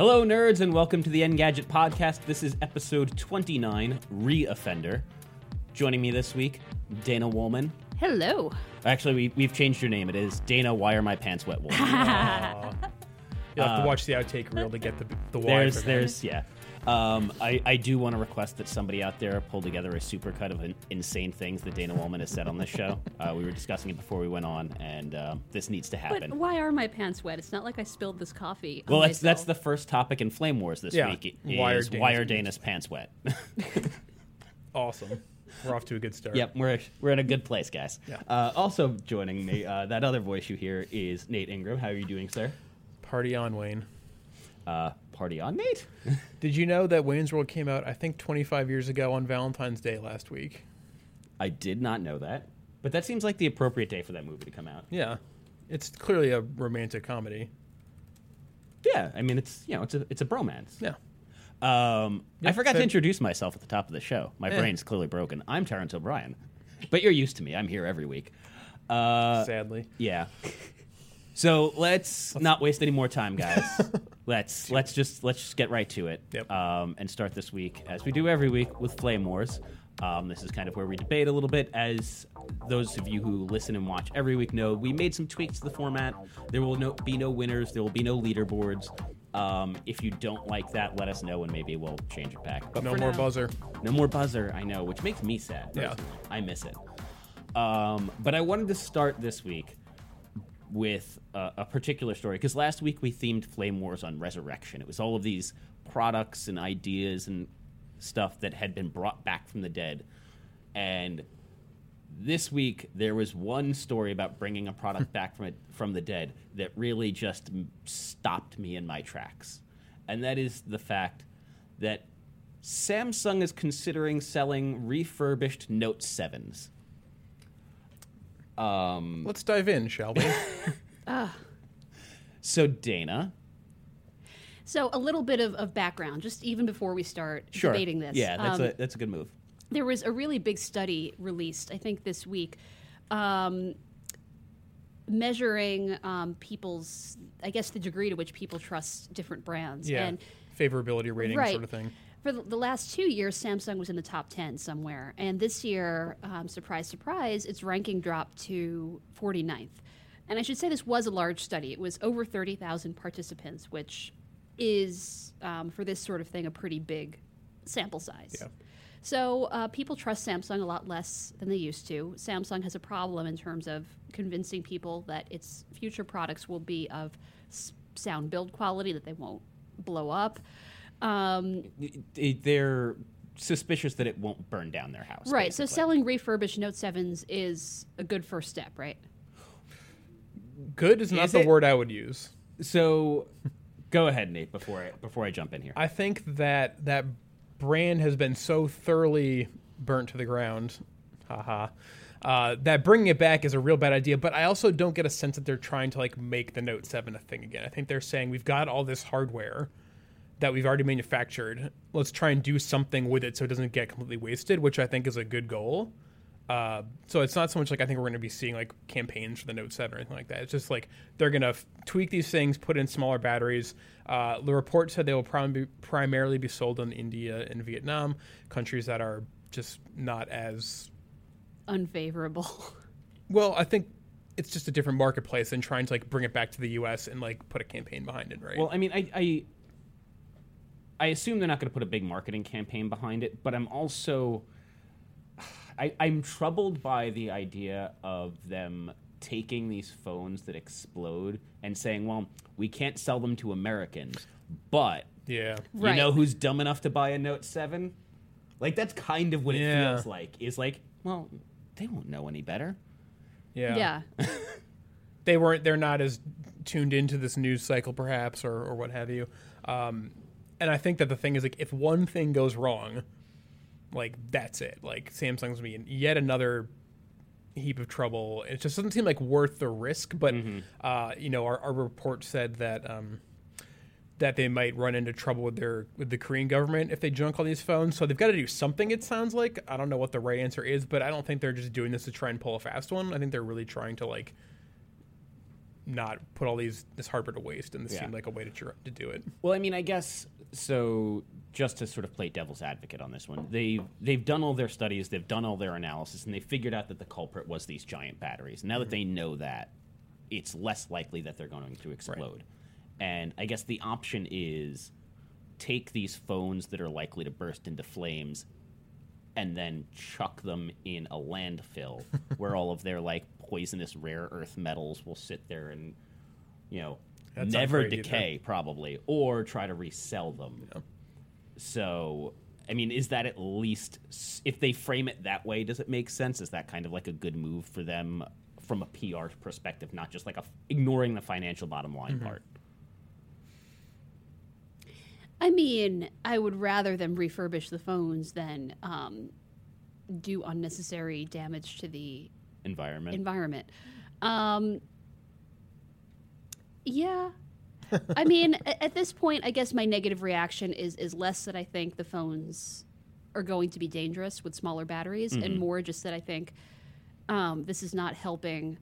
Hello, nerds, and welcome to the Engadget Podcast. This is episode 29, Re-Offender. Joining me this week, Dana Wollman. Hello. Actually, we, we've changed your name. It is Dana Why Are My Pants Wet Wollman. You'll have to uh, watch the outtake reel to get the the why. there's, for that. there's, yeah. Um, I, I do want to request that somebody out there pull together a supercut of in, insane things that Dana Wollman has said on this show. Uh, we were discussing it before we went on, and um, this needs to happen. But why are my pants wet? It's not like I spilled this coffee. well, that's that's the first topic in Flame Wars this Yeah. week. Why are Dana's why are pants- Dana's pants wet? awesome. We're off to a good start. Yep, we're we're in a good place, guys. Yeah. Uh, also joining me, uh, that other voice you hear is Nate Ingraham. How are you doing, sir? Party on, Wayne. Uh, party on, Nate. Did you know that Wayne's World came out, I think, 25 years ago on Valentine's Day last week? I did not know that, but that seems like the appropriate day for that movie to come out. Yeah. It's clearly a romantic comedy. Yeah, I mean it's you know it's a it's a bromance. Yeah. Um, I forgot to fair. introduce myself at the top of the show. My brain's clearly broken. I'm Terrence O'Brien, but you're used to me. I'm here every week. Uh, Sadly. Yeah. So let's not waste any more time, guys. let's let's just let's just get right to it. Yep. Um, and start this week as we do every week with Flame Wars. Um, this is kind of where we debate a little bit. As those of you who listen and watch every week know, we made some tweaks to the format. There will no, be no winners. There will be no leaderboards. Um, if you don't like that, let us know and maybe we'll change it back. But No more now- buzzer. no more buzzer, I know, which makes me sad. Yeah. I miss it. Um, but I wanted to start this week with a, a particular story because last week we themed Flame Wars on resurrection. It was all of these products and ideas and stuff that had been brought back from the dead. And this week there was one story about bringing a product back from it from the dead that really just stopped me in my tracks. And that is the fact that Samsung is considering selling refurbished Note 7s. Um, Let's dive in, shall we? so Dana, So a little bit of, of background, just even before we start sure, debating this. yeah, that's Um, a that's a good move. there was a really big study released, I think, this week, um, measuring um, people's, I guess, the degree to which people trust different brands. yeah. And Favorability rating right. sort of thing. For the, last two years, Samsung was in the top 10 somewhere. And this year, um, surprise, surprise, its ranking dropped to 49th. And I should say this was a large study. It was over 30,000 participants, which is, um, for this sort of thing, a pretty big sample size. Yeah. So uh, people trust Samsung a lot less than they used to. Samsung has a problem in terms of convincing people that its future products will be of sound build quality, that they won't blow up. Um, They're suspicious that it won't burn down their house. Right. So selling refurbished Note 7s is a good first step, right? Good is not Is the it? word I would use. So, go ahead, Nate. Before I before I jump in here. I think that that brand has been so thoroughly burnt to the ground. Haha. Uh, that bringing it back is a real bad idea, but I also don't get a sense that they're trying to like make the Note 7 a thing again. I think they're saying we've got all this hardware that we've already manufactured. Let's try and do something with it so it doesn't get completely wasted, which I think is a good goal. Uh, so it's not so much like I think we're going to be seeing like campaigns for the Note 7 or anything like that. It's just like they're going to f- tweak these things, put in smaller batteries. Uh, the report said they will prim- be, primarily be sold in India and Vietnam, countries that are just not as Unfavorable. well. I think it's just a different marketplace than trying to like bring it back to the U.S. and like put a campaign behind it, right? Well, I mean, I, I, I assume they're not going to put a big marketing campaign behind it, but I'm also, I, I'm troubled by the idea of them taking these phones that explode and saying, "Well, we can't sell them to Americans, but yeah, Right. you know who's dumb enough to buy a Note 7? Like that's kind of what it feels like. Is like, well, they won't know any better. yeah, Yeah. They weren't. They're not as tuned into this news cycle, perhaps, or or what have you. Um, and I think that the thing is like, if one thing goes wrong, like that's it. Like Samsung's gonna be in yet another heap of trouble. It just doesn't seem like worth the risk. But uh, you know, our, our report said that um, that they might run into trouble with their with the Korean government if they junk all these phones. So they've got to do something. It sounds like I don't know what the right answer is, but I don't think they're just doing this to try and pull a fast one. I think they're really trying to like not put all these this hardware to waste, and this Yeah. seemed like a way to tr- to do it. Well, I mean, I guess so. Just to sort of play devil's advocate on this one, they they've done all their studies, they've done all their analysis, and they figured out that the culprit was these giant batteries. Now that mm-hmm. they know that, it's less likely that they're going to explode. And I guess the option is take these phones that are likely to burst into flames and then chuck them in a landfill where all of their like poisonous rare earth metals will sit there and you know That sounds never crazy, decay probably or try to resell them. So i mean is that at least if they frame it that way does it make sense? Is that kind of like a good move for them from a pr perspective not just like a, ignoring the financial bottom line Mm-hmm. part? I mean, I would rather them refurbish the phones than um, do unnecessary damage to the environment. environment. Um, yeah. I mean, at this point, I guess my negative reaction is is less that I think the phones are going to be dangerous with smaller batteries, and more just that I think um, this is not helping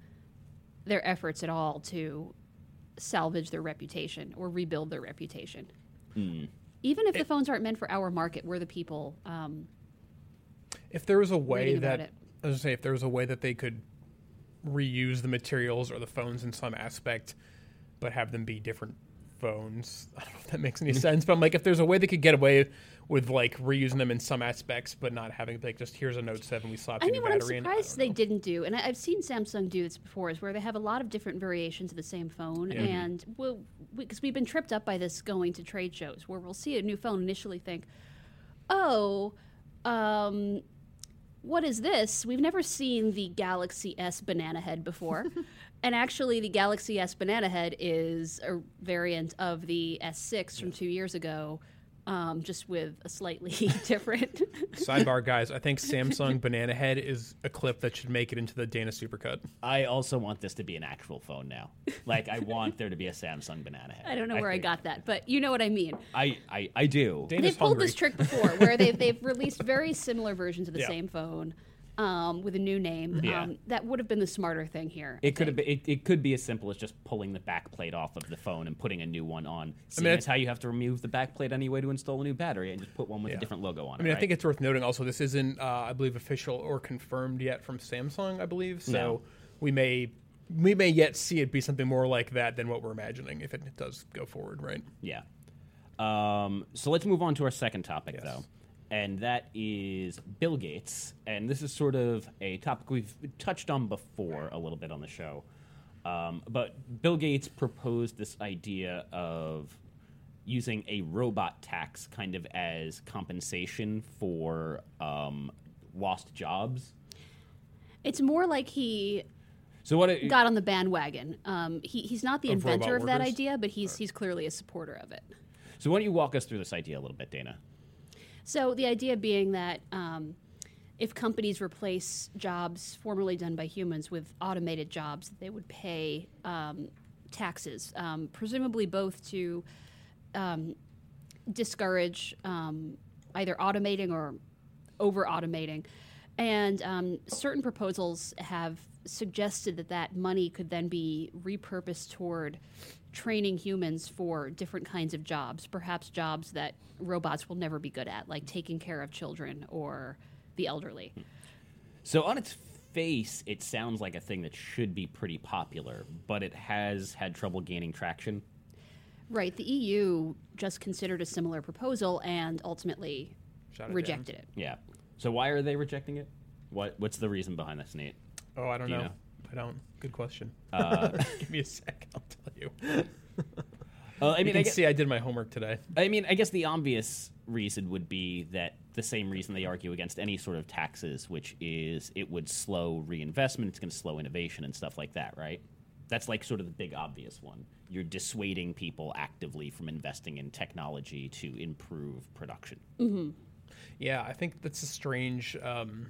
their efforts at all to salvage their reputation or rebuild their reputation. Even if the phones aren't meant for our market, we're the people. Um, If there was a way that it. I was gonna say if there was a way that they could reuse the materials or the phones in some aspect, but have them be different phones. I don't know if that makes any sense, but I'm like if there's a way they could get away with like reusing them in some aspects, but not having like just here's a Note Seven we slapped I a mean, new what I'm battery in. Surprised they know. didn't do, and I, I've seen Samsung do this before, is where they have a lot of different variations of the same phone, and we'll because we, have been tripped up by this going to trade shows where we'll see a new phone initially think, oh, um, what is this? We've never seen the Galaxy S Banana Head before. and actually, the Galaxy S Banana Head is a variant of the S6 from two years ago, um, just with a slightly different. Sidebar, guys. I think Samsung Banana Head is a clip that should make it into the Dana Supercut. i also want this to be an actual phone now like i want there to be a samsung banana head I don't know where I think- got that, but you know what I mean. I, I, I do. Dana's They've pulled hungry. this trick before, where they've they've released very similar versions of the Yeah. same phone um, with a new name. Yeah. Um, that would have been the smarter thing here. It could have been. It, it could be as simple as just pulling the back plate off of the phone and putting a new one on. Seeing it's- as how you have to remove the back plate anyway to install a new battery and just put one with Yeah. a different logo on I it. mean, I think it's worth noting also this isn't, uh, I believe, official or confirmed yet from Samsung. I believe so. No. We may we may yet see it be something more like that than what we're imagining if it does go forward, right? Yeah. Um, so let's move on to our second topic, Yes. though, and that is Bill Gates. And this is sort of a topic we've touched on before a little bit on the show. Um, but Bill Gates proposed this idea of using a robot tax kind of as compensation for um, lost jobs. It's more like he So what? It, got on the bandwagon. Um, he, he's not the inventor of that workers? idea, but he's he's clearly a supporter of it. so why don't you walk us through this idea a little bit, Dana? So the idea being that um, if companies replace jobs formerly done by humans with automated jobs, they would pay um, taxes, um, presumably both to um, discourage um, either automating or over automating. And um, certain proposals have suggested that that money could then be repurposed toward training humans for different kinds of jobs, perhaps jobs that robots will never be good at, like taking care of children or the elderly. So on its face, it sounds like a thing that should be pretty popular, but it has had trouble gaining traction. Right. The EU just considered a similar proposal and ultimately Shot it down. rejected it. Yeah. So why are they rejecting it? What What's the reason behind this, Nate? Oh, I don't Do you know. know? I don't. Good question. Uh, Give me a sec. I'll tell you. Well, I You mean, can I, guess, see I did my homework today. I mean, I guess the obvious reason would be that the same reason they argue against any sort of taxes, which is it would slow reinvestment, it's going to slow innovation and stuff like that, right? That's like sort of the big obvious one. You're dissuading people actively from investing in technology to improve production. Yeah, I think that's a strange. Um,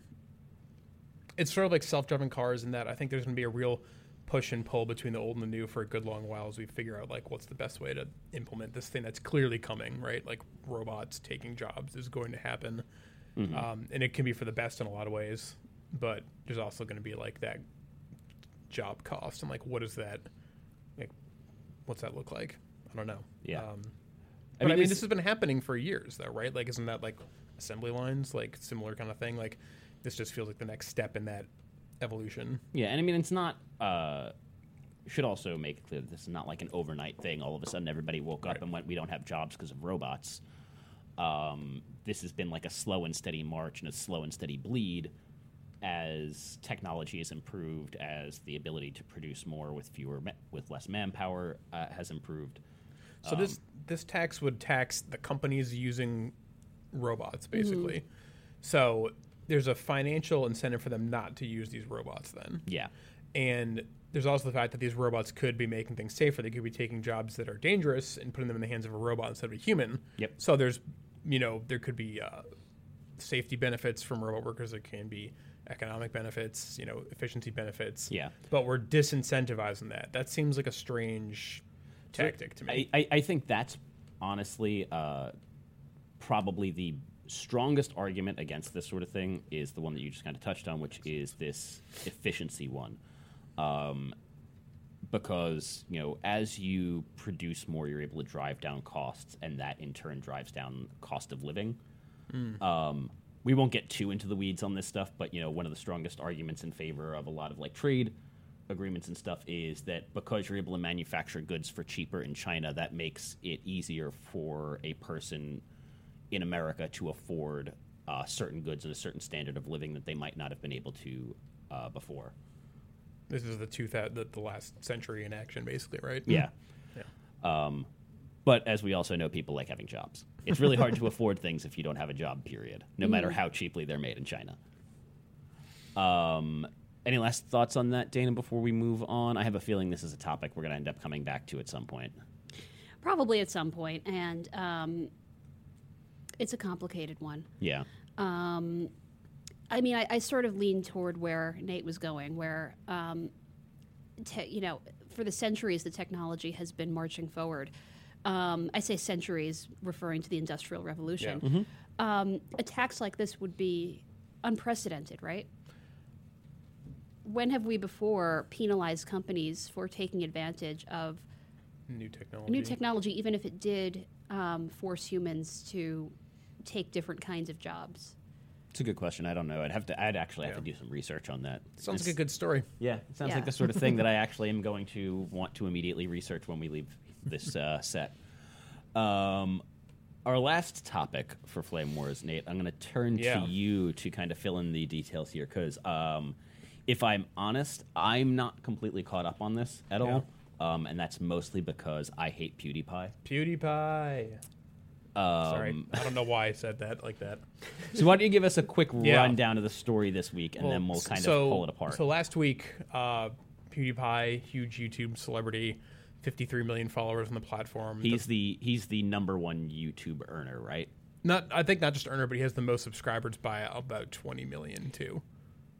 it's sort of like self-driving cars in that I think there's going to be a real push and pull between the old and the new for a good long while as we figure out like what's the best way to implement this thing that's clearly coming, right? Like robots taking jobs is going to happen, um, and it can be for the best in a lot of ways, but there's also going to be like that job cost and like what is that, like, what's that look like? I don't know. Yeah. Um, I but I mean, mean, this has been happening for years, though, right? Like, isn't that like assembly lines, like similar kind of thing? Like, this just feels like the next step in that evolution. Yeah, and I mean, it's not. Uh, should also make it clear that this is not like an overnight thing. All of a sudden, everybody woke up Right. and went, "We don't have jobs because of robots." Um, this has been like a slow and steady march and a slow and steady bleed as technology has improved, as the ability to produce more with fewer ma- with less manpower uh, has improved. So this this tax would tax the companies using robots, basically. So there's a financial incentive for them not to use these robots, then. Yeah, And there's also the fact that these robots could be making things safer. They could be taking jobs that are dangerous and putting them in the hands of a robot instead of a human. Yep. So there's, you know, there could be uh, safety benefits from robot workers. There can be economic benefits, you know, efficiency benefits. Yeah. But we're disincentivizing that. That seems like a strange tactic to me. I, I, I think that's honestly uh, probably the strongest argument against this sort of thing is the one that you just kind of touched on, which is this efficiency one. Um, because you know, as you produce more, you're able to drive down costs, and that in turn drives down cost of living. Um, we won't get too into the weeds on this stuff, but you know, one of the strongest arguments in favor of a lot of like trade agreements and stuff is that because you're able to manufacture goods for cheaper in China, that makes it easier for a person in America to afford uh, certain goods and a certain standard of living that they might not have been able to uh, before. this is the two thou- the, the last century in action, basically, right? Yeah. Yeah. Um, but as we also know, people like having jobs. It's really hard to afford things if you don't have a job, period, no matter how cheaply they're made in China. Um, any last thoughts on that, Dana, before we move on? I have a feeling this is a topic we're going to end up coming back to at some point. Probably at some point, and um, it's a complicated one. Yeah. I mean, I, I sort of lean toward where Nate was going, where, um, te- you know, for the centuries, the technology has been marching forward. Um, I say centuries, referring to the Industrial Revolution. Um, a tax like this would be unprecedented, right? When have we before penalized companies for taking advantage of New technology. new technology, even if it did um, force humans to take different kinds of jobs? It's a good question. I don't know. I'd have to. I'd actually have to do some research on that. Sounds It's- like a good story. Yeah, it sounds Yeah. like the sort of thing that I actually am going to want to immediately research when we leave this uh, set. Um, our last topic for Flame Wars, Nate, I'm going to turn Yeah. to you to kind of fill in the details here because, um, if I'm honest, I'm not completely caught up on this at all, um, and that's mostly because I hate PewDiePie. PewDiePie. Sorry, Um, I don't know why I said that like that. so why don't you give us a quick Yeah. rundown of the story this week, and then we'll kind so, of pull it apart. So last week, uh, PewDiePie, huge YouTube celebrity, 53 million followers on the platform. he's the he's the number one YouTube earner, right? not, I think not just earner, but he has the most subscribers by about 20 million too.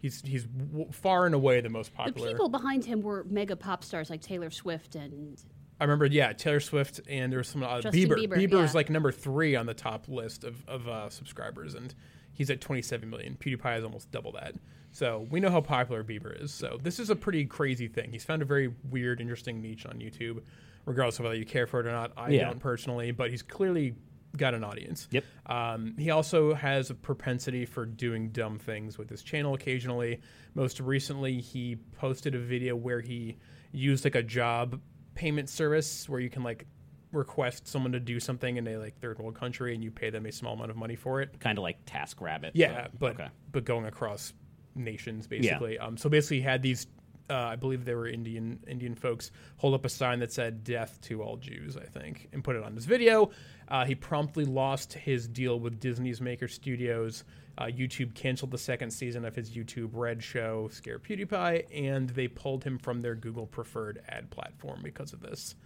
He's he's w- far and away the most popular. The people behind him were mega pop stars like Taylor Swift and I remember, yeah, Taylor Swift and there was some uh, Bieber. Bieber, Bieber is yeah. like number three on the top list of of uh, subscribers, and he's at 27 million. PewDiePie is almost double that. So we know how popular Bieber is. So this is a pretty crazy thing. He's found a very weird, interesting niche on YouTube, regardless of whether you care for it or not. I Yeah. don't personally, but he's clearly got an audience. Yep. Um, he also has a propensity for doing dumb things with his channel occasionally. Most recently, he posted a video where he used like a job payment service where you can like request someone to do something in a like third world country and you pay them a small amount of money for it. Kind of like TaskRabbit. Yeah, but okay. but going across nations basically. Um, so basically, he had these. Uh, I believe they were Indian Indian folks hold up a sign that said "Death to all Jews," I think, and put it on his video. Uh, he promptly lost his deal with Disney's Maker Studios. Uh, YouTube canceled the second season of his YouTube Red show, Scare PewDiePie, and they pulled him from their Google preferred ad platform because of this.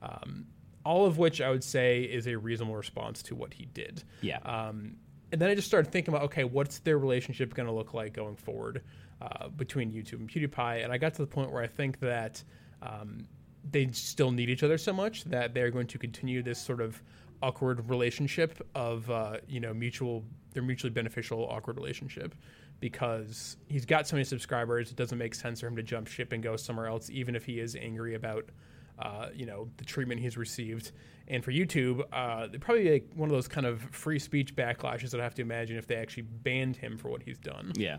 Um, all of which I would say is a reasonable response to what he did. Yeah. Um, and then I just started thinking about, okay, what's their relationship going to look like going forward uh, between YouTube and PewDiePie? And I got to the point where I think that um, they still need each other so much that they're going to continue this sort of awkward relationship of, uh, you know, mutual, they're mutually beneficial awkward relationship because he's got so many subscribers. It doesn't make sense for him to jump ship and go somewhere else, even if he is angry about uh, you know the treatment he's received. And for YouTube, uh, probably like one of those kind of free speech backlashes that I have to imagine if they actually banned him for what he's done. Yeah.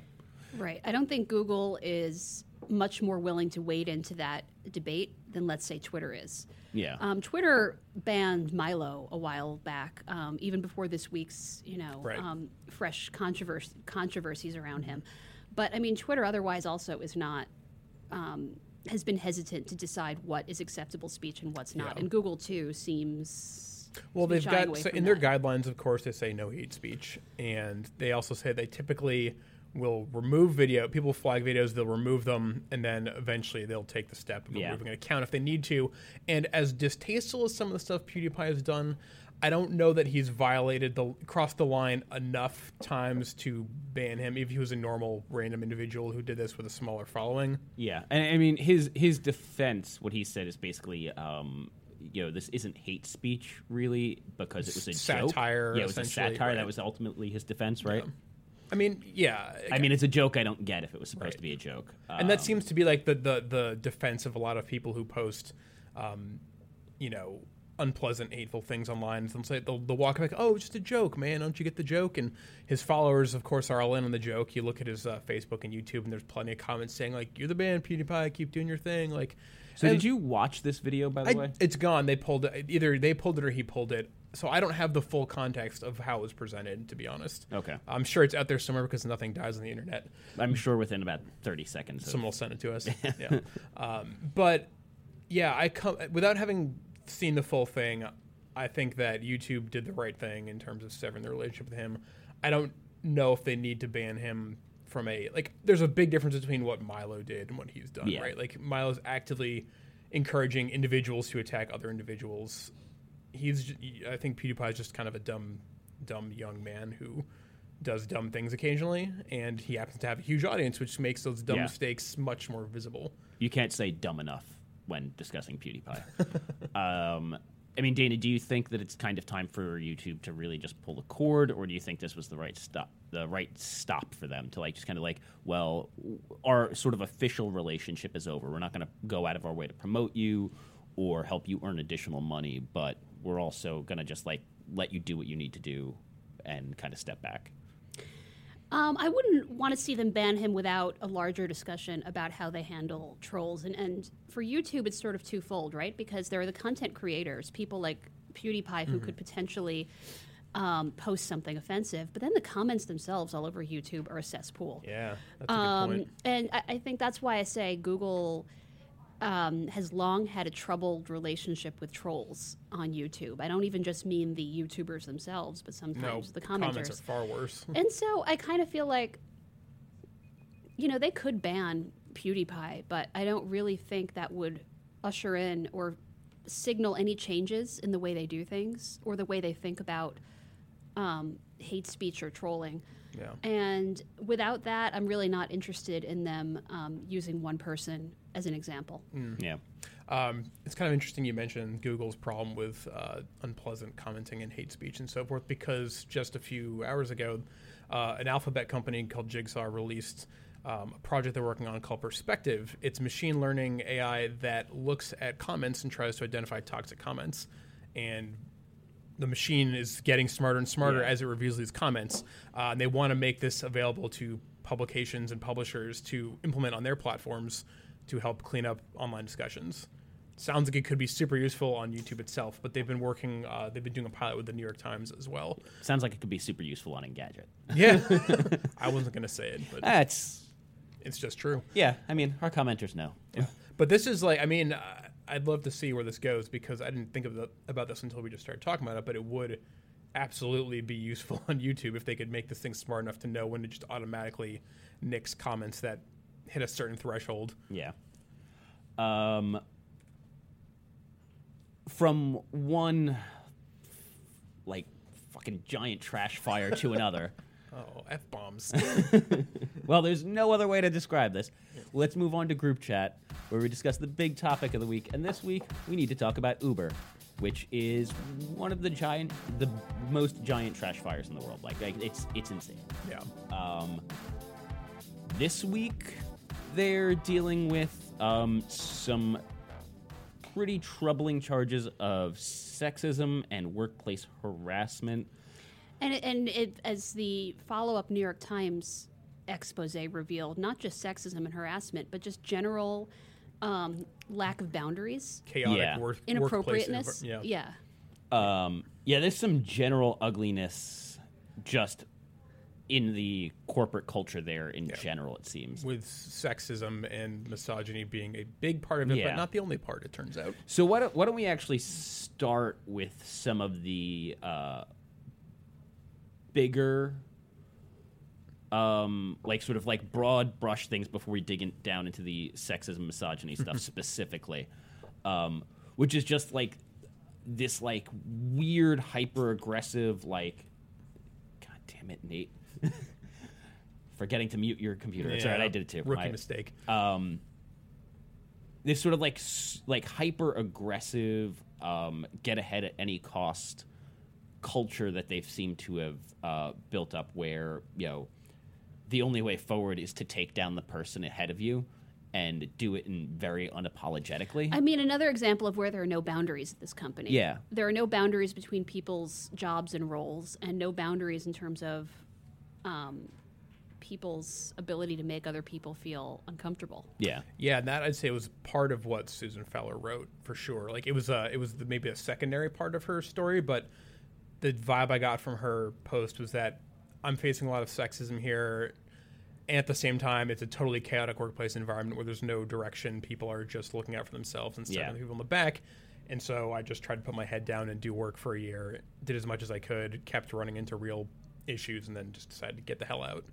Right. I don't think Google is much more willing to wade into that debate than, let's say, Twitter is. Yeah. Um, Twitter banned Milo a while back, um, even before this week's, you know, Right. um, fresh controversy, controversies around him. But I mean, Twitter otherwise also is not um, has been hesitant to decide what is acceptable speech and what's not, Yeah. and Google too seems. Well, they've got so in their that. guidelines, of course, they say no hate speech, and they also say they typically will remove video. People flag videos, they'll remove them, and then eventually they'll take the step of Yeah. removing an account if they need to. And as distasteful as some of the stuff PewDiePie has done, I don't know that he's violated the crossed the line enough times to ban him. If he was a normal random individual who did this with a smaller following, Yeah, and I mean his his defense, what he said is basically, um, you know, this isn't hate speech really because it was a joke. Satire, Yeah, it was a satire. right. That was ultimately his defense, right? I mean, yeah, I mean, it's a joke. I don't get if it was supposed Right. to be a joke. and that Um, seems to be like the, the the defense of a lot of people who post um, you know unpleasant hateful things online they'll say they'll, they'll walk back oh it's just a joke man don't you get the joke and his followers of course are all in on the joke you look at his uh, facebook and youtube and there's plenty of comments saying like you're the man pewdiepie keep doing your thing like So did you watch this video by the I, way? it's gone they pulled it either they pulled it or he pulled it so i don't have the full context of how it was presented to be honest Okay. i'm sure it's out there somewhere because nothing dies on the internet I'm sure within about 30 seconds. someone will send it to us. yeah. Um, but yeah, I come without having seen the full thing. I think that YouTube did the right thing in terms of severing the relationship with him. I don't know if they need to ban him from a like. There's a big difference between what Milo did and what he's done, Yeah. right? Like Milo's actively encouraging individuals to attack other individuals. He's, I think PewDiePie is just kind of a dumb, dumb young man who does dumb things occasionally, and he happens to have a huge audience, which makes those dumb Yeah. mistakes much more visible. You can't say dumb enough when discussing PewDiePie. um, I mean, Dana, do you think that it's kind of time for YouTube to really just pull the cord, or do you think this was the right stop, the right stop for them to like just kind of like, well, our sort of official relationship is over. We're not going to go out of our way to promote you or help you earn additional money, but we're also going to just like let you do what you need to do and kind of step back. Um, I wouldn't want to see them ban him without a larger discussion about how they handle trolls. And, and for YouTube, it's sort of twofold, right? Because there are the content creators, people like PewDiePie who could potentially um, post something offensive, but then the comments themselves all over YouTube are a cesspool. Yeah, that's a good Um, point. and I, I think that's why I say Google um, has long had a troubled relationship with trolls on YouTube. I don't even just mean the YouTubers themselves, but No, sometimes the comments commenters. are far worse. and so I kind of feel like, you know, they could ban PewDiePie, but I don't really think that would usher in or signal any changes in the way they do things or the way they think about um, hate speech or trolling. yeah. And without that, I'm really not interested in them um, using one person as an example. Yeah. Um, it's kind of interesting you mentioned Google's problem with uh, unpleasant commenting and hate speech and so forth because just a few hours ago, uh, an alphabet company called Jigsaw released um, a project they're working on called Perspective. It's machine learning AI that looks at comments and tries to identify toxic comments. And the machine is getting smarter and smarter Yeah. as it reviews these comments, uh, and they want to make this available to publications and publishers to implement on their platforms to help clean up online discussions. Sounds like it could be super useful on YouTube itself, but they've been working. Uh, they've been doing a pilot with the New York Times as well. Sounds like it could be super useful on Engadget. Yeah, I wasn't gonna say it, but That's it's just true. yeah. I mean, our commenters know. But this is like, I mean, uh, I'd love to see where this goes because I didn't think of the, about this until we just started talking about it. But it would absolutely be useful on YouTube if they could make this thing smart enough to know when to just automatically nix comments that hit a certain threshold. Yeah. Um, from one like fucking giant trash fire to another. Oh, f bombs! Well, there's no other way to describe this. Let's move on to group chat, where we discuss the big topic of the week. And this week, we need to talk about Uber, which is one of the giant, the most giant trash fires in the world. Like, like it's it's insane. yeah, Um, this week, they're dealing with um, some pretty troubling charges of sexism and workplace harassment. And and it, as the follow-up New York Times expose revealed, not just sexism and harassment, but just general um, lack of boundaries, chaotic Yeah. work, workplace inappropriateness. envi- yeah. Um, yeah, there's some general ugliness just in the corporate culture there in general, it seems. with sexism and misogyny being a big part of it, Yeah. but not the only part. It turns out. So why don't, why don't we actually start with some of the uh, bigger, um, like sort of like broad brush things before we dig in, down into the sexism, misogyny stuff specifically, um, which is just like this like weird, hyper aggressive, like, God damn it, Nate. Forgetting to mute your computer. It's all right, Yeah, I did it too. Rookie My- mistake. um, this sort of like like hyper aggressive, um, get ahead at any cost culture that they've seemed to have uh, built up, where you know the only way forward is to take down the person ahead of you and do it in very unapologetically. I mean, another example of where there are no boundaries at this company. Yeah. There are no boundaries between people's jobs and roles, and no boundaries in terms of um, people's ability to make other people feel uncomfortable. yeah, Yeah, and that I'd say was part of what Susan Fowler wrote for sure. Like it was uh it was the, maybe a secondary part of her story, but the vibe I got from her post was that I'm facing a lot of sexism here. And at the same time, it's a totally chaotic workplace environment where there's no direction. People are just looking out for themselves and stabbing Yeah. people in the back. And so I just tried to put my head down and do work for a year. Did as much as I could. Kept running into real issues, and then just decided to get the hell out.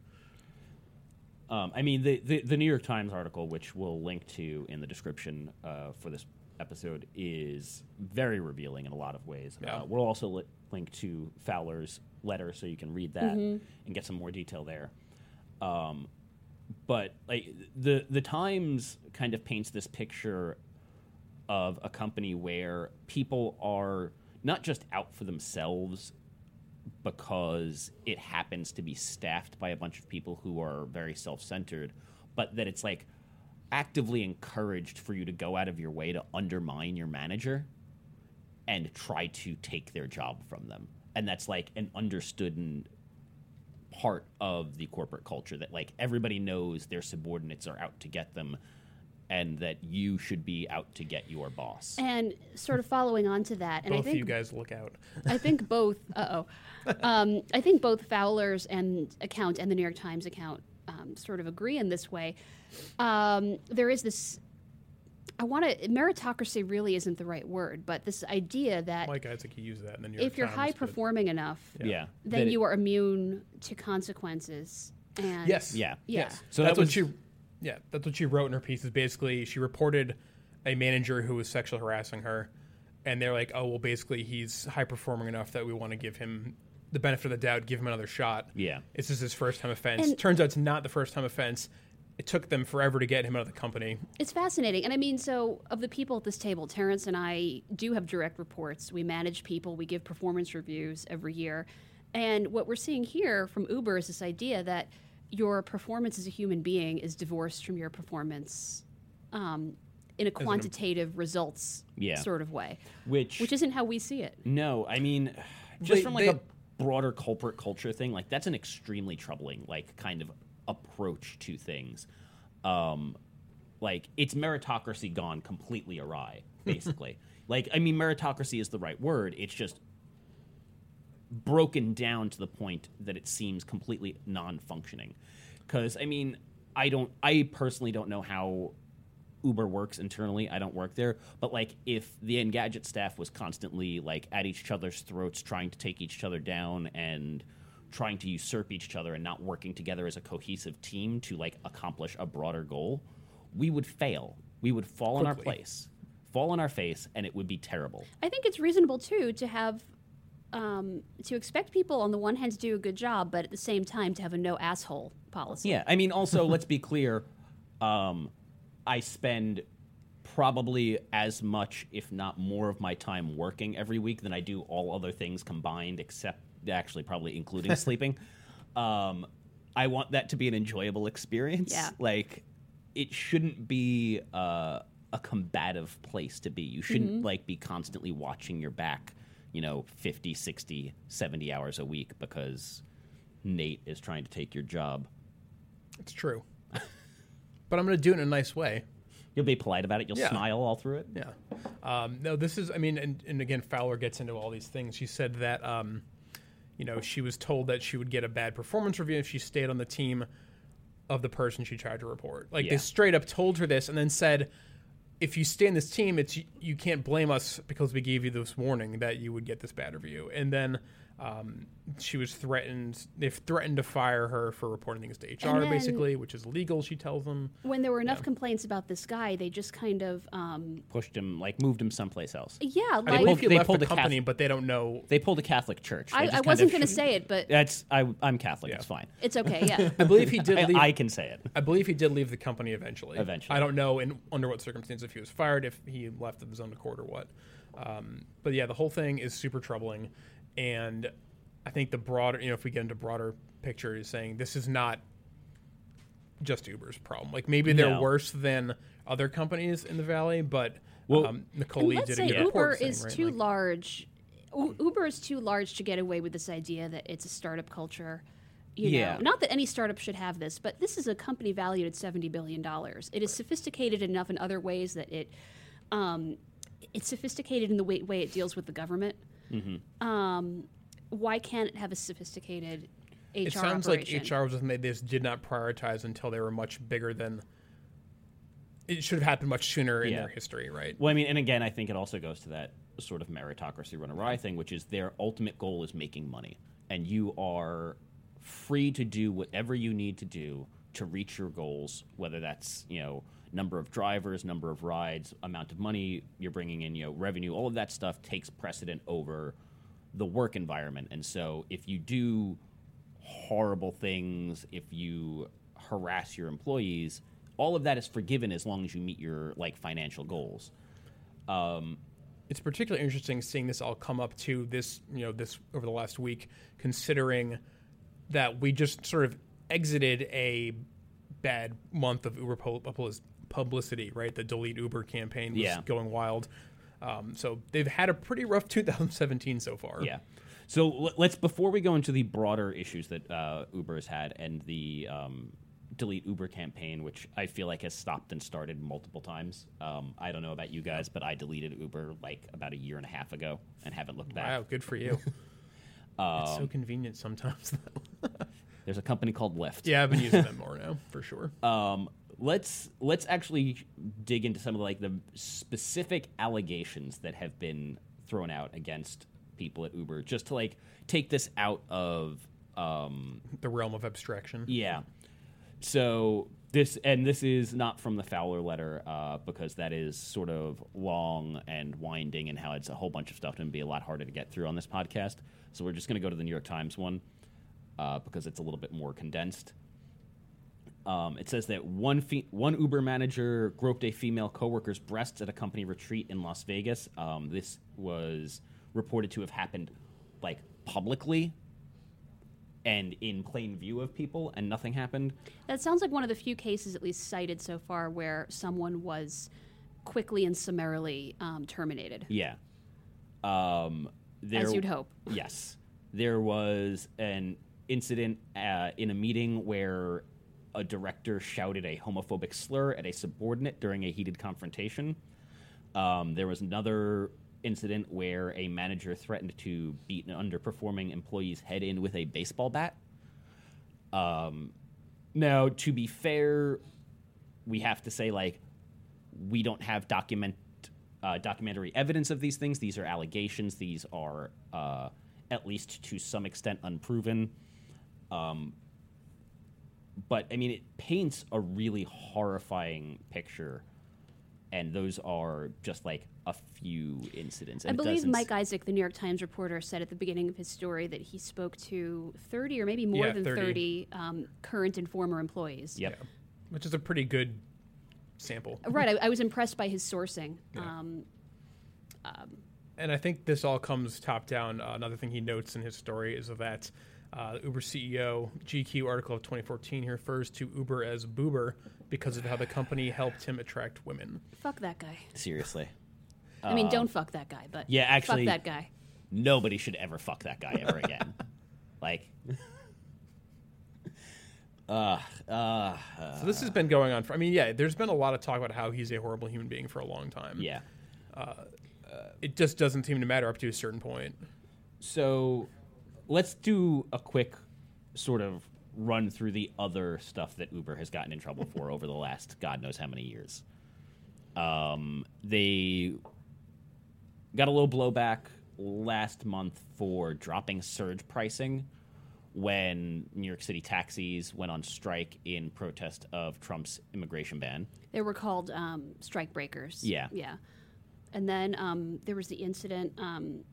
Um, I mean, the, the the New York Times article, which we'll link to in the description uh, for this episode, is very revealing in a lot of ways. Yeah. Uh, we'll also li- link to Fowler's letter so you can read that and get some more detail there. Um, but like the the Times kind of paints this picture of a company where people are not just out for themselves because it happens to be staffed by a bunch of people who are very self-centered, but that it's like actively encouraged for you to go out of your way to undermine your manager and try to take their job from them. And that's like an understood part of the corporate culture that like everybody knows their subordinates are out to get them and that you should be out to get your boss. And sort of following on to that, and Both I of think you guys look out. I think both. Uh oh. Um, I think both Fowler's and account and the New York Times account um, sort of agree in this way. Um, there is this. I want to meritocracy really isn't the right word, but this idea that Mike Isaac, he used that in the New York if you're Times, high but- performing enough, yeah. then That it- you are immune to consequences. And Yes. Yeah. Yeah. Yes. So that's that what was- she. Yeah, that's what she wrote in her piece. Is basically she reported a manager who was sexually harassing her, and they're like, "Oh, well, basically he's high performing enough that we want to give him the benefit of the doubt, give him another shot." Yeah. This is his first time offense. And- Turns out it's not the first time offense. It took them forever to get him out of the company. It's fascinating. And I mean, so of the people at this table, Terrence and I do have direct reports. We manage people, we give performance reviews every year. And what we're seeing here from Uber is this idea that your performance as a human being is divorced from your performance um, in a quantitative results Yeah. sort of way, which which isn't how we see it. No, I mean, just They- from like they- a broader corporate culture thing, like that's an extremely troubling, like, kind of approach to things. Um, like it's meritocracy gone completely awry, basically. like, I mean, meritocracy is the right word. It's just broken down to the point that it seems completely non-functioning. Because I mean, I don't, I personally don't know how Uber works internally. I don't work there, but like if the Engadget staff was constantly like at each other's throats, trying to take each other down and trying to usurp each other and not working together as a cohesive team to like accomplish a broader goal, we would fail. We would fall on our Quickly. place, fall on our face, and it would be terrible. I think it's reasonable too to have um, to expect people on the one hand to do a good job, but at the same time to have a no asshole policy. Yeah, I mean, also let's be clear. Um, I spend probably as much, if not more, of my time working every week than I do all other things combined, except actually probably including sleeping. Um, I want that to be an enjoyable experience. Yeah. Like, it shouldn't be uh, a combative place to be. You shouldn't like be constantly watching your back, you know, 50, 60, 70 hours a week because Nate is trying to take your job. It's true. but I'm going to do it in a nice way. You'll be polite about it. You'll Yeah. smile all through it. Yeah. Um, no, this is, I mean, and, and again, Fowler gets into all these things. She said that, um, you know, she was told that she would get a bad performance review if she stayed on the team of the person she tried to report. Like Yeah. they straight up told her this and then said, if you stay in this team, it's you can't blame us because we gave you this warning that you would get this bad review. And then um, she was threatened. They've threatened to fire her for reporting things to HR, then- basically, which is legal. She tells them. When there were enough complaints about this guy, they just kind of, um, Pushed him, like moved him someplace else. yeah, like believe pulled- he they left pulled the the Cath- company, but they don't know. They pulled a Catholic church. I, I wasn't going to say it, but That's I. I'm Catholic. Yeah. It's fine. it's okay. Yeah. I believe he did I, leave. I can say it. I believe he did leave the company eventually. Eventually. I don't know in under what circumstances if he was fired, if he left of his own accord or what. Um, but yeah, the whole thing is super troubling, and I think the broader, you know, if we get into broader picture, is saying this is not just Uber's problem. Like maybe they're No. worse than other companies in the valley, but Well- um, Nicole Lee let's a say good Uber saying, is right, too like- large. U- Uber is too large to get away with this idea that it's a startup culture. You Yeah. know, not that any startup should have this, but this is a company valued at seventy billion dollars. It is sophisticated enough in other ways that it, um, it's sophisticated in the way, way it deals with the government. Mm-hmm. Um, why can't it have a sophisticated HR It sounds operation? like HR was just made this did not prioritize until they were much bigger than. It should have happened much sooner in Yeah. their history, right? Well, I mean, and again, I think it also goes to that sort of meritocracy run awry thing, which is their ultimate goal is making money, and you are free to do whatever you need to do to reach your goals, whether that's you know number of drivers, number of rides, amount of money you're bringing in, you know, revenue, all of that stuff takes precedent over the work environment, and so if you do horrible things, if you harass your employees, all of that is forgiven as long as you meet your like financial goals. Um, it's particularly interesting seeing this all come up to this, you know, this over the last week, considering that we just sort of exited a bad month of Uber publis- publicity, right? The delete Uber campaign was Yeah. going wild. Um, so they've had a pretty rough 2017 so far. Yeah. So let's before we go into the broader issues that uh, Uber has had and the um, delete Uber campaign, which I feel like has stopped and started multiple times. Um, I don't know about you guys, but I deleted Uber like about a year and a half ago and haven't looked back. Wow, good for you. it's Um, so convenient sometimes. There's a company called Lyft. yeah, I've been using them more now, for sure. um, let's let's actually dig into some of like the specific allegations that have been thrown out against people at Uber, just to like take this out of um, the realm of abstraction. yeah. So this and this is not from the Fowler letter uh, because that is sort of long and winding and how it's a whole bunch of stuff and be a lot harder to get through on this podcast. So we're just going to go to the New York Times one uh, because it's a little bit more condensed. Um, it says that one fe- one Uber manager groped a female coworker's breasts at a company retreat in Las Vegas. Um, this was reported to have happened like publicly and in plain view of people, and nothing happened. That sounds like one of the few cases, at least cited so far, where someone was quickly and summarily um, terminated, Yeah. Um, there, as you'd hope. Yes. There was an incident uh, in a meeting where a director shouted a homophobic slur at a subordinate during a heated confrontation. Um, there was another incident where a manager threatened to beat an underperforming employee's head in with a baseball bat. Um, now, to be fair, we have to say like we don't have document uh, documentary evidence of these things. These are allegations. These are uh, at least to some extent unproven. Um, but I mean, it paints a really horrifying picture, and those are just like a few incidents. I And it believe doesn't- Mike Isaac, the New York Times reporter, said at the beginning of his story that he spoke to 30 or maybe more Yeah, than 30. 30, um, current and former employees. Yep. which is a pretty good sample. Right. I, I was impressed by his sourcing. Um, And I think this all comes top down. Uh, another thing he notes in his story is that uh, Uber CEO GQ article of 2014 he refers to Uber as Boober because of how the company helped him attract women. fuck that guy. Seriously. I mean, don't fuck that guy, but Uh, yeah, actually- fuck that guy. nobody should ever fuck that guy ever again. like, uh, uh, So this has been going on for. I mean, yeah, there's been a lot of talk about how he's a horrible human being for a long time. yeah. It just doesn't seem to matter up to a certain point. So let's do a quick sort of run through the other stuff that Uber has gotten in trouble for over the last God knows how many years. Um, they got a little blowback last month for dropping surge pricing when New York City taxis went on strike in protest of Trump's immigration ban. They were called um, strike breakers. Yeah. Yeah. And then um, there was the incident um,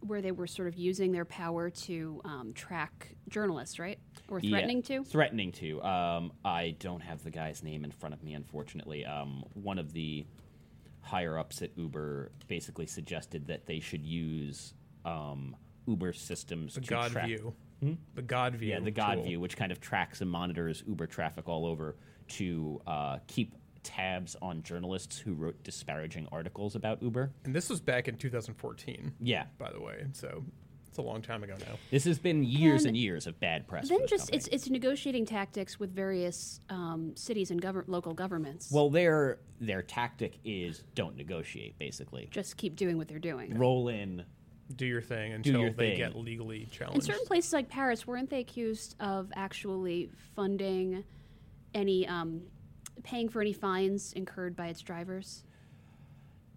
where they were sort of using their power to um, track journalists, right? Or Yeah, threatening to? Threatening to. Um, I don't have the guy's name in front of me, unfortunately. Um, one of the higher ups at Uber basically suggested that they should use um, Uber systems The to God track. view. The God view. Yeah, the God tool. view, which kind of tracks and monitors Uber traffic all over to uh, keep tabs on journalists who wrote disparaging articles about Uber. And this was back in 2014, Yeah, by the way. So it's a long time ago now. this has been years And and years of bad press. for Then this just company. it's it's negotiating tactics with various um, cities and govern- local governments. well, their their tactic is don't negotiate, basically. just keep doing what they're doing. roll in. Do your thing until your they thing. get legally challenged. In certain places like Paris, weren't they accused of actually funding any, um, paying for any fines incurred by its drivers?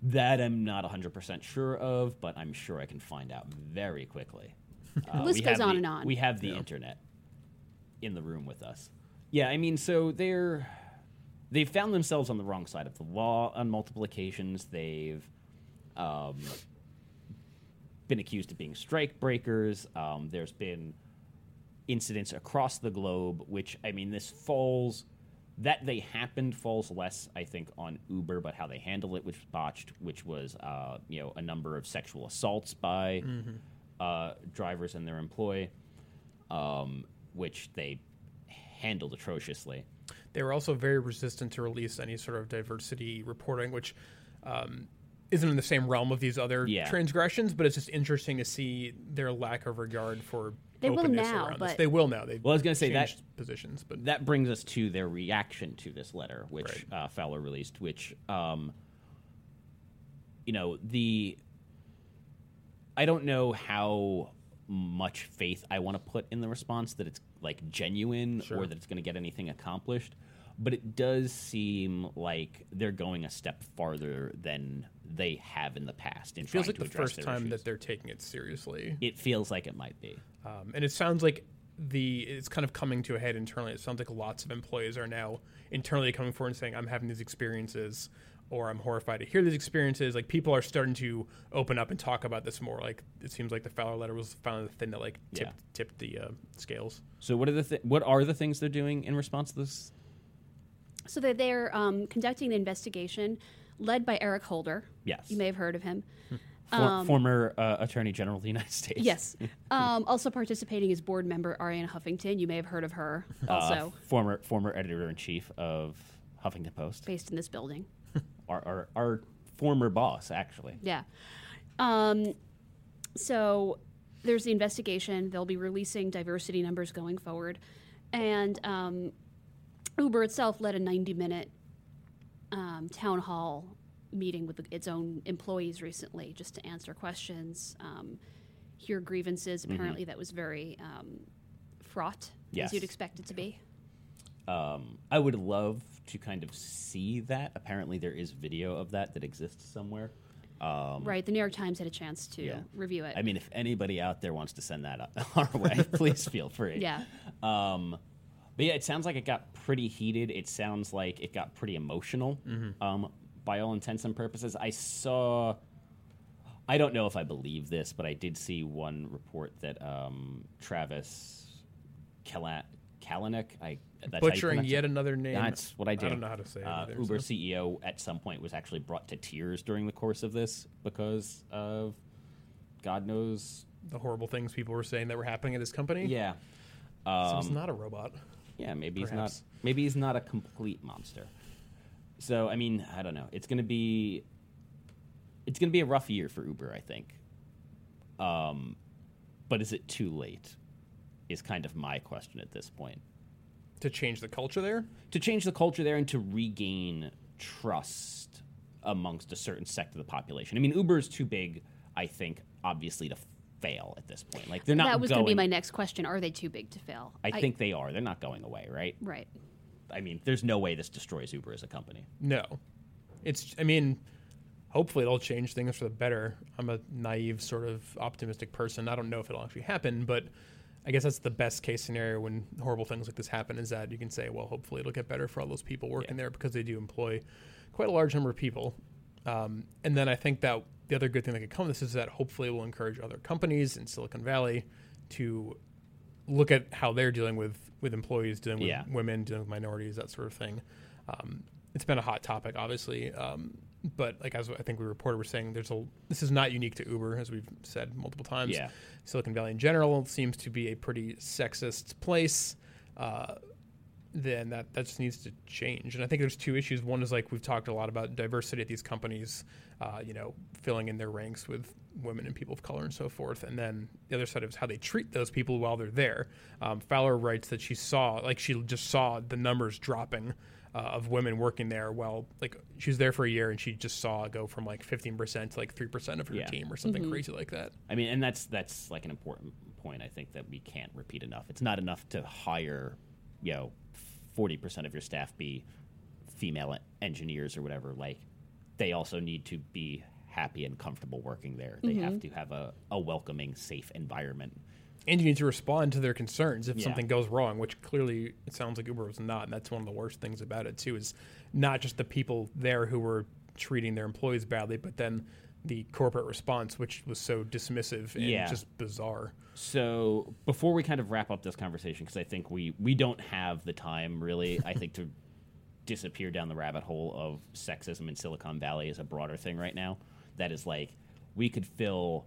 That I'm not 100% sure of, but I'm sure I can find out very quickly. Uh, list goes on the- and on. We have the internet in the room with us. Yeah, I mean, so they're they've found themselves on the wrong side of the law on multiple occasions. They've um, been accused of being strike breakers. Um, there's been incidents across the globe, which I mean, this falls that they happened falls less, I think, on Uber, but how they handle it, which was botched, which was uh, you know a number of sexual assaults by uh, drivers and their employee, um, which they handled atrociously. They were also very resistant to release any sort of diversity reporting, which um, isn't in the same realm of these other Yeah. transgressions. But it's just interesting to see their lack of regard for They will now, around this. but- They will now. They Well, I was gonna say that- positions, but that brings us to their reaction to this letter, which Right. uh, Fowler released. Which, um, you know, the I don't know how much faith I want to put in the response that it's like genuine Sure. or that it's going to get anything accomplished. But it does seem like they're going a step farther than they have in the past. In it feels like the first time issues. that they're taking it seriously. it feels like it might be. Um, and it sounds like the it's kind of coming to a head internally. It sounds like lots of employees are now internally coming forward and saying, "I'm having these experiences," or "I'm horrified to hear these experiences." Like people are starting to open up and talk about this more. Like it seems like the Fowler letter was finally the thing that like tipped, Yeah. tipped the uh, scales. So what are the th- what are the things they're doing in response to this? So they're, they're um, conducting an investigation led by Eric Holder. Yes. You may have heard of him. For, former uh, Attorney General of the United States. Yes. Um, also participating is board member Arianna Huffington. You may have heard of her also, Uh, former former editor in chief of Huffington Post. based in this building. our our, our former boss actually. Yeah. Um, so there's the investigation. They'll be releasing diversity numbers going forward. And um, Uber itself led a 90 minute um, town hall meeting with its own employees recently just to answer questions, um, hear grievances. Apparently, that was very um, fraught, Yes. as you'd expect it to be. Um, I would love to kind of see that. Apparently, there is video of that that exists somewhere. Um, right. The New York Times had a chance to yeah. review it. I mean, if anybody out there wants to send that our way, please feel free. yeah. Um, but yeah, it sounds like it got pretty heated. It sounds like it got pretty emotional. Um, by all intents and purposes, I saw. I don't know if I believe this, but I did see one report that um, Travis Kala- Kalanick, I that's how you Butchering yet it. another name. That's what I did. I don't know how to say it Uh, Uber so. CEO at some point was actually brought to tears during the course of this because of God knows. the horrible things people were saying that were happening at his company. Yeah. so he's Um, not a robot. Yeah, maybe he's not. Maybe he's not a complete monster. So I mean, I don't know. It's gonna be. It's gonna be a rough year for Uber, I think. Um, but is it too late? Is kind of my question at this point. To change the culture there. to change the culture there and to regain trust amongst a certain sect of the population. I mean, Uber is too big, I think, obviously to fail at this point. Like they're not. that was going to be my next question. Are they too big to fail? I think they are. They're not going away, right? Right. I mean, there's no way this destroys Uber as a company. No, it's. I mean, hopefully it'll change things for the better. I'm a naive, sort of optimistic person. I don't know if it'll actually happen, but I guess that's the best case scenario when horrible things like this happen. Is that you can say, well, hopefully it'll get better for all those people working there because they do employ quite a large number of people. Um, and then I think that the other good thing that could come this is that hopefully it will encourage other companies in Silicon Valley to look at how they're dealing with with employees, dealing with Yeah. women, dealing with minorities, that sort of thing. Um, it's been a hot topic, obviously, um, but like as I think we reported, we're saying there's a this is not unique to Uber, as we've said multiple times. Yeah. Silicon Valley in general seems to be a pretty sexist place. Uh, then that that just needs to change. And I think there's two issues. One is like we've talked a lot about diversity at these companies, uh, you know, filling in their ranks with women and people of color and so forth. And then the other side is how they treat those people while they're there. Um, Fowler writes that she saw, like, she just saw the numbers dropping. Uh, of women working there, well, like she was there for a year and she just saw it go from like 15% to like 3% of her Yeah. team or something crazy like that. I mean, and that's that's like an important point. I think that we can't repeat enough. It's not enough to hire, you know, forty percent of your staff be female engineers or whatever. Like, they also need to be happy and comfortable working there. They have mm-hmm. to have a, a welcoming, safe environment. and you need to respond to their concerns if Yeah. something goes wrong, which clearly it sounds like Uber was not, and that's one of the worst things about it too. Is not just the people there who were treating their employees badly, but then the corporate response, which was so dismissive and Yeah. just bizarre. So before we kind of wrap up this conversation, because I think we we don't have the time really, I think to disappear down the rabbit hole of sexism in Silicon Valley is a broader thing right now. That is like we could fill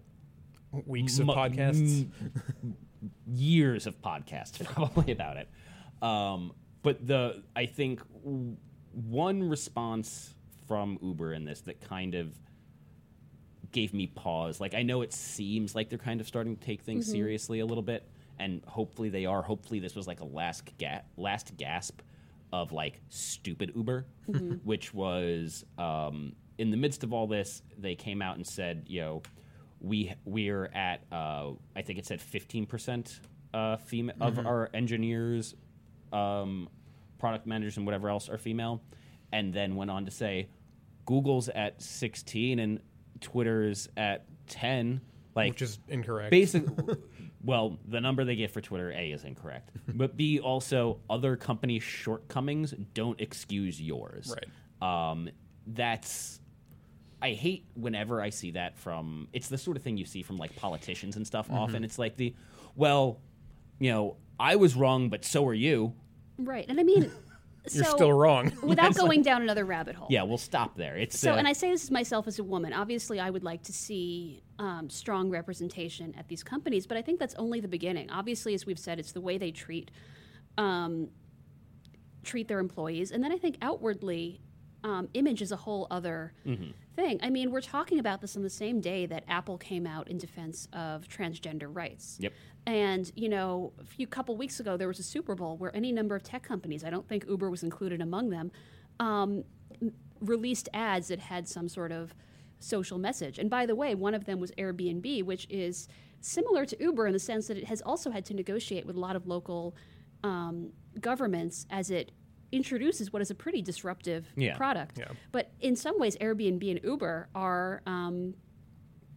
Weeks of podcasts. m- years of podcasts probably about it. Um, but the I think w- one response from Uber in this that kind of gave me pause. Like I know it seems like they're kind of starting to take things seriously a little bit, and hopefully they are. Hopefully this was like a last ga- last gasp of like stupid Uber, which was um, in the midst of all this, they came out and said, you know, we we're at uh, I think it said fifteen percent uh, female of our engineers, um, product managers, and whatever else are female, and then went on to say Google's at sixteen and Twitter's at ten. Like which is incorrect. basic well the number they get for twitter a is incorrect but b also other company shortcomings don't excuse yours Right. um, that's i hate whenever i see that from it's the sort of thing you see from like politicians and stuff often it's like the well you know i was wrong but so are you Right. And I mean, You're so, still wrong. Without going down another rabbit hole. yeah we'll stop there it's So, uh, and I say this is myself as a woman. Obviously, I would like to see um, strong representation at these companies, but I think that's only the beginning. Obviously, as we've said, it's the way they treat um, treat their employees, and then I think outwardly, um, image is a whole other thing. I mean, we're talking about this on the same day that Apple came out in defense of transgender rights. Yep. And you know, a few couple weeks ago, there was a Super Bowl where any number of tech companies, I don't think Uber was included among them, um, released ads that had some sort of social message. And by the way, one of them was Airbnb, which is similar to Uber in the sense that it has also had to negotiate with a lot of local um, governments as it introduces what is a pretty disruptive Yeah. product. Yeah. But in some ways, Airbnb and Uber are um,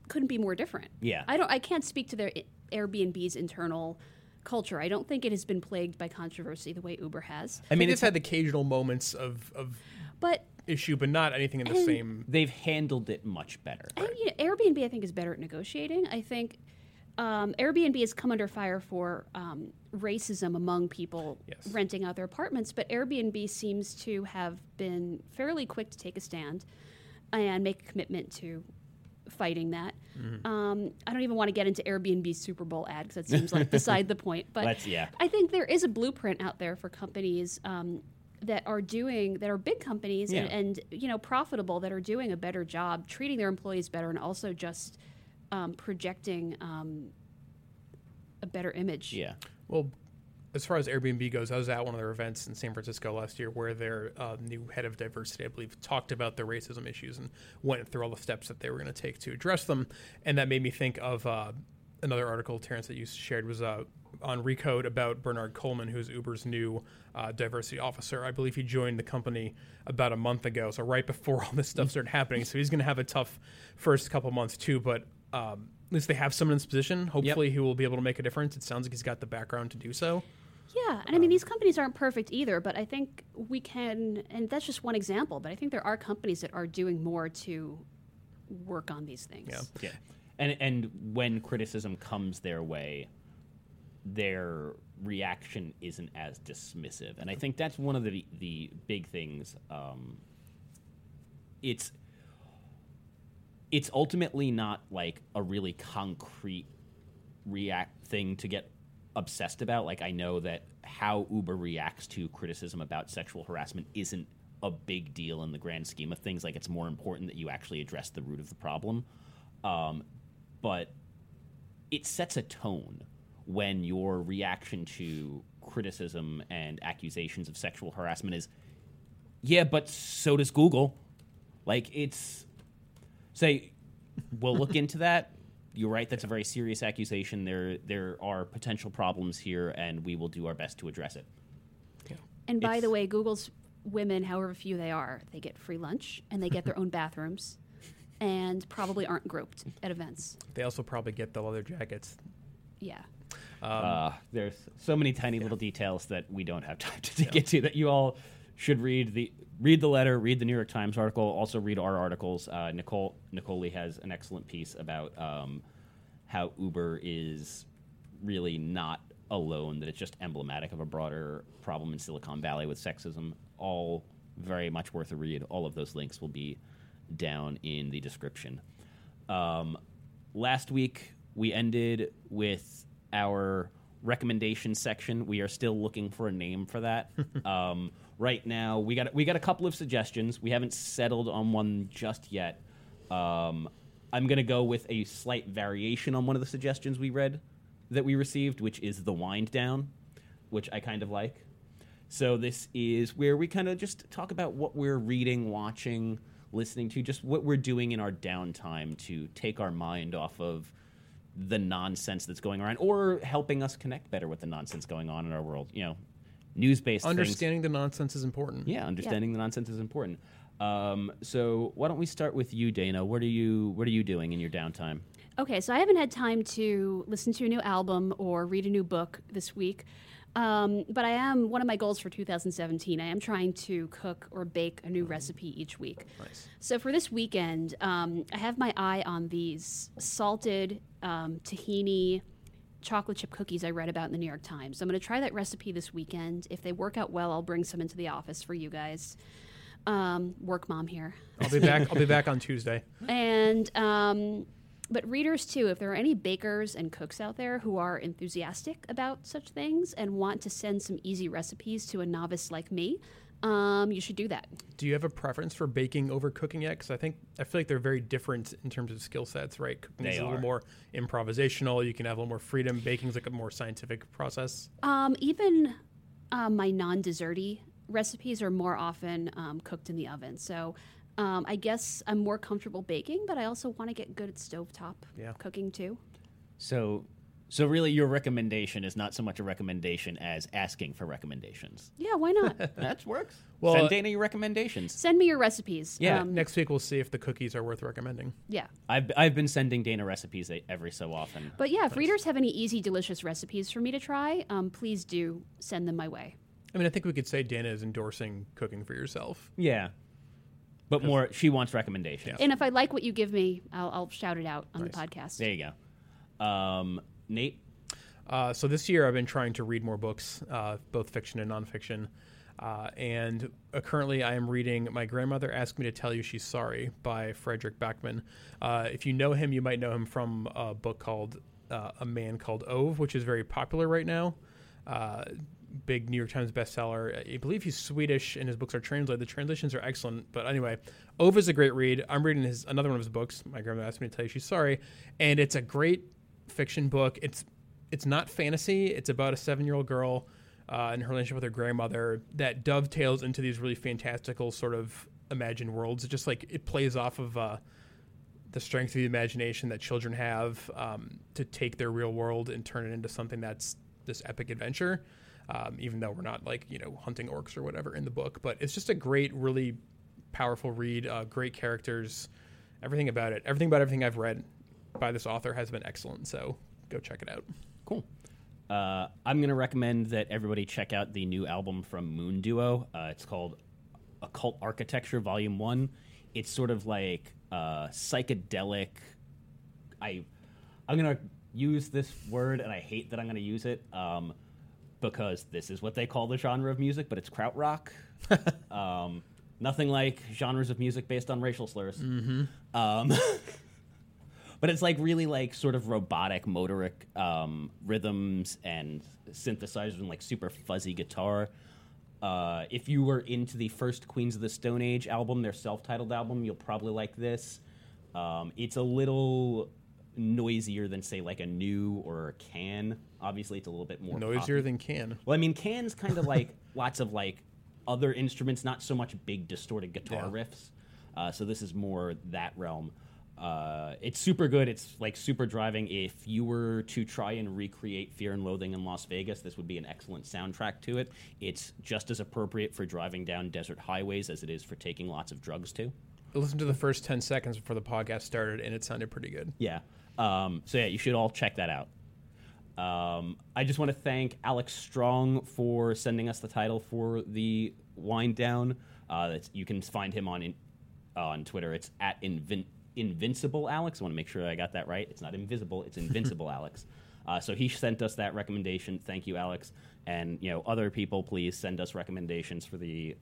couldn't be more different. Yeah. I don't. I can't speak to their Airbnb's internal culture. I don't think it has been plagued by controversy the way Uber has. I mean, mean, it's had occasional moments of, of But issue, but not anything in the And- same. They've handled it much better. and, you know, Airbnb, I think, is better at negotiating. I think um, Airbnb has come under fire for um, racism among people Yes. renting out their apartments, but Airbnb seems to have been fairly quick to take a stand and make a commitment to fighting that. Mm-hmm. Um, I don't even want to get into Airbnb Super Bowl ad because that seems like beside the point. But Let's- yeah. I think there is a blueprint out there for companies um, that are doing that are big companies and, Yeah. and you know profitable that are doing a better job treating their employees better and also just um, projecting um, a better image. Yeah. Well, as far as Airbnb goes, I was at one of their events in San Francisco last year where their uh, new head of diversity, I believe, talked about their racism issues and went through all the steps that they were going to take to address them. And that made me think of uh, another article, Terrence, that you shared was uh, on Recode about Bernard Coleman, who's Uber's new uh, diversity officer. I believe he joined the company about a month ago, so right before all this stuff started happening. So he's going to have a tough first couple months too, but. Um, at least they have someone in this position. Hopefully, he will be able to make a difference. It sounds like he's got the background to do so. Yeah, and I mean these companies aren't perfect either, but I think we can, and that's just one example. But I think there are companies that are doing more to work on these things. Yeah. Yeah. And and when criticism comes their way, their reaction isn't as dismissive. And I think that's one of the the big things. Um, it's it's ultimately not like a really concrete react thing to get obsessed about. Like I know that how Uber reacts to criticism about sexual harassment isn't a big deal in the grand scheme of things. Like it's more important that you actually address the root of the problem. Um, but it sets a tone when your reaction to criticism and accusations of sexual harassment is, yeah, but so does Google. Like it's say, we'll look into that. You're right. That's a very serious accusation. There, there are potential problems here, and we will do our best to address it. And by the way, Google's women, however few they are, they get free lunch and they get their own bathrooms, and probably aren't groped at events. They also probably get the leather jackets. Yeah. uh, there's so many tiny little details that we don't have time to get to that you all should read the read the letter, read the New York Times article, also read our articles. Uh, Nicole Nicole has an excellent piece about um, how Uber is really not alone; that it's just emblematic of a broader problem in Silicon Valley with sexism. All very much worth a read. All of those links will be down in the description. Um, last week we ended with our recommendation section. We are still looking for a name for that. um, right now, we got we got a couple of suggestions. We haven't settled on one just yet. Um, I'm to go with a slight variation on one of the suggestions we read that we received, which is the wind down, which I kind of like. So this is where we kind of just talk about what we're reading, watching, listening to, just what we're doing in our downtime to take our mind off of the nonsense that's going around or helping us connect better with the nonsense going on in our world. You know, news-based things. Understanding the nonsense is important. Yeah, understanding the nonsense is important. Um, so why don't we start with you, Dana? What are you What are you doing in your downtime? Okay, so I haven't had time to listen to a new album or read a new book this week. Um, but I am, one of my goals for 2017, I am trying to cook or bake a new recipe each week. Nice. So for this weekend, um, I have my eye on these salted um, tahini chocolate chip cookies I read about in the New York Times. I'm going to try that recipe this weekend. If they work out well, I'll bring some into the office for you guys. Um, work mom here. I'll be back. I'll be back on Tuesday. And um, but readers too, if there are any bakers and cooks out there who are enthusiastic about such things and want to send some easy recipes to a novice like me, um, you should do that. Do you have a preference for baking over cooking yet? Because I think I feel like they're very different in terms of skill sets, right? Cooking is They a little more improvisational. You can have a little more freedom. Baking is like a more scientific process. Um, even um, my non-desserty recipes are more often um, cooked in the oven. So um, I guess I'm more comfortable baking, but I also want to get good at stovetop Yeah. cooking too. So, so really, your recommendation is not so much a recommendation as asking for recommendations. Yeah, why not? that works. Well, Send Dana your recommendations. Send me your recipes. Yeah, Um, Next week we'll see if the cookies are worth recommending. yeah. I've I've been sending Dana recipes every so often. But yeah, if readers have any easy, delicious recipes for me to try, um, please do send them my way. I mean, I think we could say Dana is endorsing cooking for yourself. yeah, but more. She wants recommendations. And if I like what you give me, I'll, I'll shout it out on the podcast. There you go. Um, Nate. Uh, so this year I've been trying to read more books, uh, both fiction and nonfiction. Uh, and uh, currently I am reading My Grandmother Asked Me to Tell You She's Sorry by Fredrik Backman. Uh, if you know him, you might know him from a book called uh, A Man Called Ove, which is very popular right now. Big New York Times bestseller. I believe he's Swedish and his books are translated. The translations are excellent. But anyway, Ove is a great read. I'm reading his another one of his books. My grandmother asked me to tell you she's sorry, and it's a great fiction book. It's it's not fantasy. It's about a seven year old girl uh, and her relationship with her grandmother that dovetails into these really fantastical sort of imagined worlds. It just like it plays off of. Uh, the strength of the imagination that children have um, to take their real world and turn it into something that's this epic adventure. Um, even though we're not like you know hunting orcs or whatever in the book, but it's just a great, really powerful read. Uh, great characters, everything about it, everything about everything I've read by this author has been excellent. So go check it out. Cool. Uh, I'm going to recommend that everybody check out the new album from Moon Duo. Uh, it's called Occult Architecture Volume 1. It's sort of like uh, psychedelic. I, I'm going to use this word, and I hate that I'm going to use it um, because this is what they call the genre of music, but it's krautrock. um, nothing like genres of music based on racial slurs. Mm-hmm. Um, but it's like really like sort of robotic motorik um, rhythms and synthesizers and like super fuzzy guitar uh, if you were into the first queens of the stone age album their self-titled album you'll probably like this um, it's a little noisier than say like a Neu or a can obviously it's a little bit more Noisier poppy. than can. Well, I mean, Can's kind of like lots of like other instruments, not so much big distorted guitar Yeah. riffs. Uh, so this is more that realm. Uh, it's super good. It's like super driving. If you were to try and recreate Fear and Loathing in Las Vegas, this would be an excellent soundtrack to it. It's just as appropriate for driving down desert highways as it is for taking lots of drugs too. I listened to the first ten seconds before the podcast started, and it sounded pretty good. Yeah. Um, so yeah, you should all check that out. Um, I just want to thank Alex Strong for sending us the title for the wind down. Uh, that's, you can find him on in, uh, on Twitter. It's at Invin- Invincible Alex. I want to make sure I got that right. It's not invisible. It's Invincible Alex. Uh, so he sent us that recommendation. Thank you, Alex. And you know, other people, please send us recommendations for the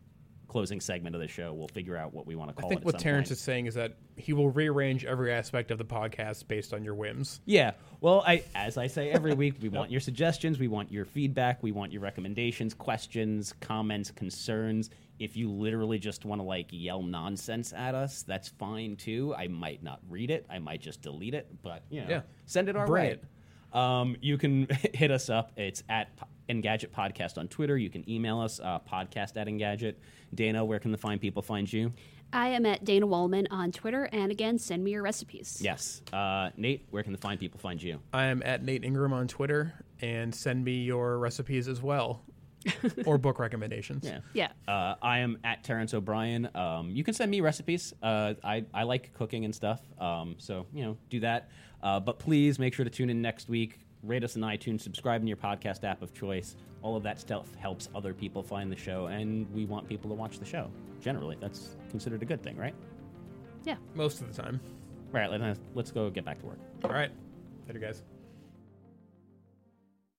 closing segment of the show. We'll figure out what we want to I call think it. at what Terrence point. is saying is that he will rearrange every aspect of the podcast based on your whims. Yeah. Well, I as I say every week, we want your suggestions, we want your feedback, we want your recommendations, questions, comments, concerns. If you literally just want to like yell nonsense at us, that's fine too. I might not read it. I might just delete it, but you know, Yeah. send it our Bring way. it. Um, you can hit us up. It's at Po- Engadget Podcast on Twitter. You can email us, uh, podcast at Engadget. Dana, where can the fine people find you? I am at Dana Wollman on Twitter, and again, send me your recipes. Yes. Uh, Nate, where can the fine people find you? I am at Nate Ingraham on Twitter, and send me your recipes as well, or book recommendations. Yeah. Yeah. Uh, I am at Terrence O'Brien. Um, you can send me recipes. Uh, I, I like cooking and stuff. Um, so, you know, do that. Uh, but please make sure to tune in next week. Rate us on iTunes, subscribe in your podcast app of choice. All of that stuff helps other people find the show, and we want people to watch the show. Generally, that's considered a good thing, right? Yeah. Most of the time. All right, let's, let's go get back to work. All right. Later, guys.